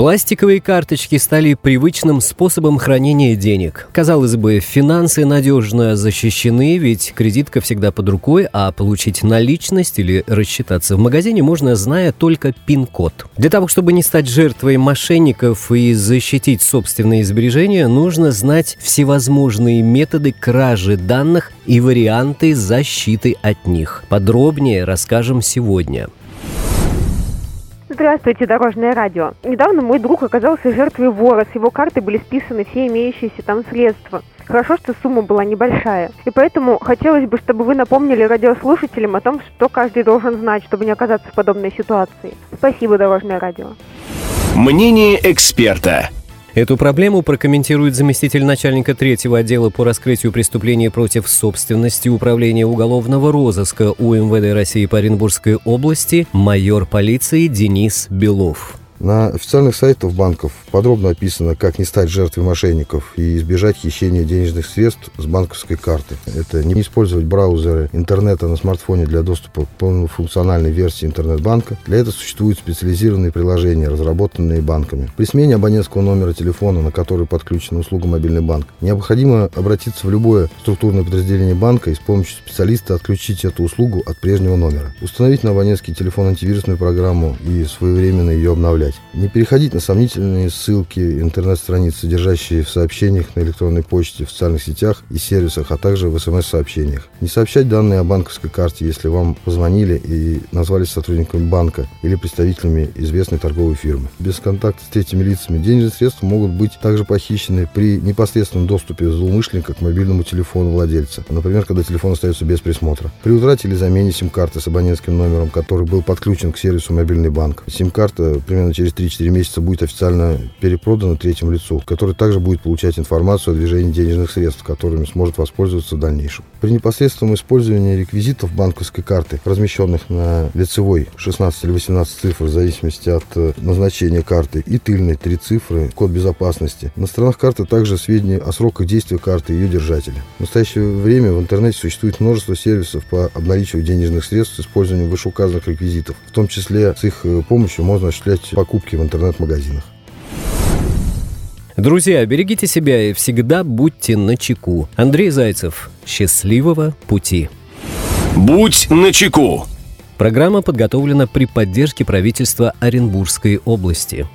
Пластиковые карточки стали привычным способом хранения денег. Казалось бы, финансы надежно защищены, ведь кредитка всегда под рукой, а получить наличность или рассчитаться в магазине можно, зная только пин-код. Для того, чтобы не стать жертвой мошенников и защитить собственные сбережения, нужно знать всевозможные методы кражи данных и варианты защиты от них. Подробнее расскажем сегодня. Здравствуйте, Дорожное радио. Недавно мой друг оказался жертвой вора. С его карты были списаны все имеющиеся там средства. Хорошо, что сумма была небольшая. И поэтому хотелось бы, чтобы вы напомнили радиослушателям о том, что каждый должен знать, чтобы не оказаться в подобной ситуации. Спасибо, Дорожное радио. Мнение эксперта. Эту проблему прокомментирует заместитель начальника третьего отдела по раскрытию преступлений против собственности Управления уголовного розыска УМВД России по Оренбургской области майор полиции Денис Белов. На официальных сайтах банков подробно описано, как не стать жертвой мошенников и избежать хищения денежных средств с банковской карты. Это не использовать браузеры интернета на смартфоне для доступа к полнофункциональной версии интернет-банка. Для этого существуют специализированные приложения, разработанные банками. При смене абонентского номера телефона, на который подключена услуга мобильный банк, необходимо обратиться в любое структурное подразделение банка и с помощью специалиста отключить эту услугу от прежнего номера. Установить на абонентский телефон антивирусную программу и своевременно ее обновлять читать. Не переходить на сомнительные ссылки интернет-страниц, содержащие в сообщениях на электронной почте, в социальных сетях и сервисах, а также в смс-сообщениях. Не сообщать данные о банковской карте, если вам позвонили и назвались сотрудниками банка или представителями известной торговой фирмы. Без контакта с третьими лицами денежные средства могут быть также похищены при непосредственном доступе злоумышленника к мобильному телефону владельца, например, когда телефон остается без присмотра. При утрате или замене сим-карты с абонентским номером, который был подключен к сервису мобильный банк. Сим-карта примерно через 3-4 месяца будет официально перепродана третьему лицу, который также будет получать информацию о движении денежных средств, которыми сможет воспользоваться в дальнейшем. При непосредственном использовании реквизитов банковской карты, размещенных на лицевой 16 или 18 цифр в зависимости от э, назначения карты, и тыльной 3 цифры, код безопасности. На сторонах карты также сведения о сроках действия карты и ее держателя. В настоящее время в интернете существует множество сервисов по обналичиванию денежных средств с использованием вышеуказанных реквизитов. В том числе с их э, помощью можно осуществлять покупки покупки в интернет-магазинах. Друзья, берегите себя и всегда будьте на чеку. Андрей Зайцев. Счастливого пути. Будь на чеку. Программа подготовлена при поддержке правительства Оренбургской области.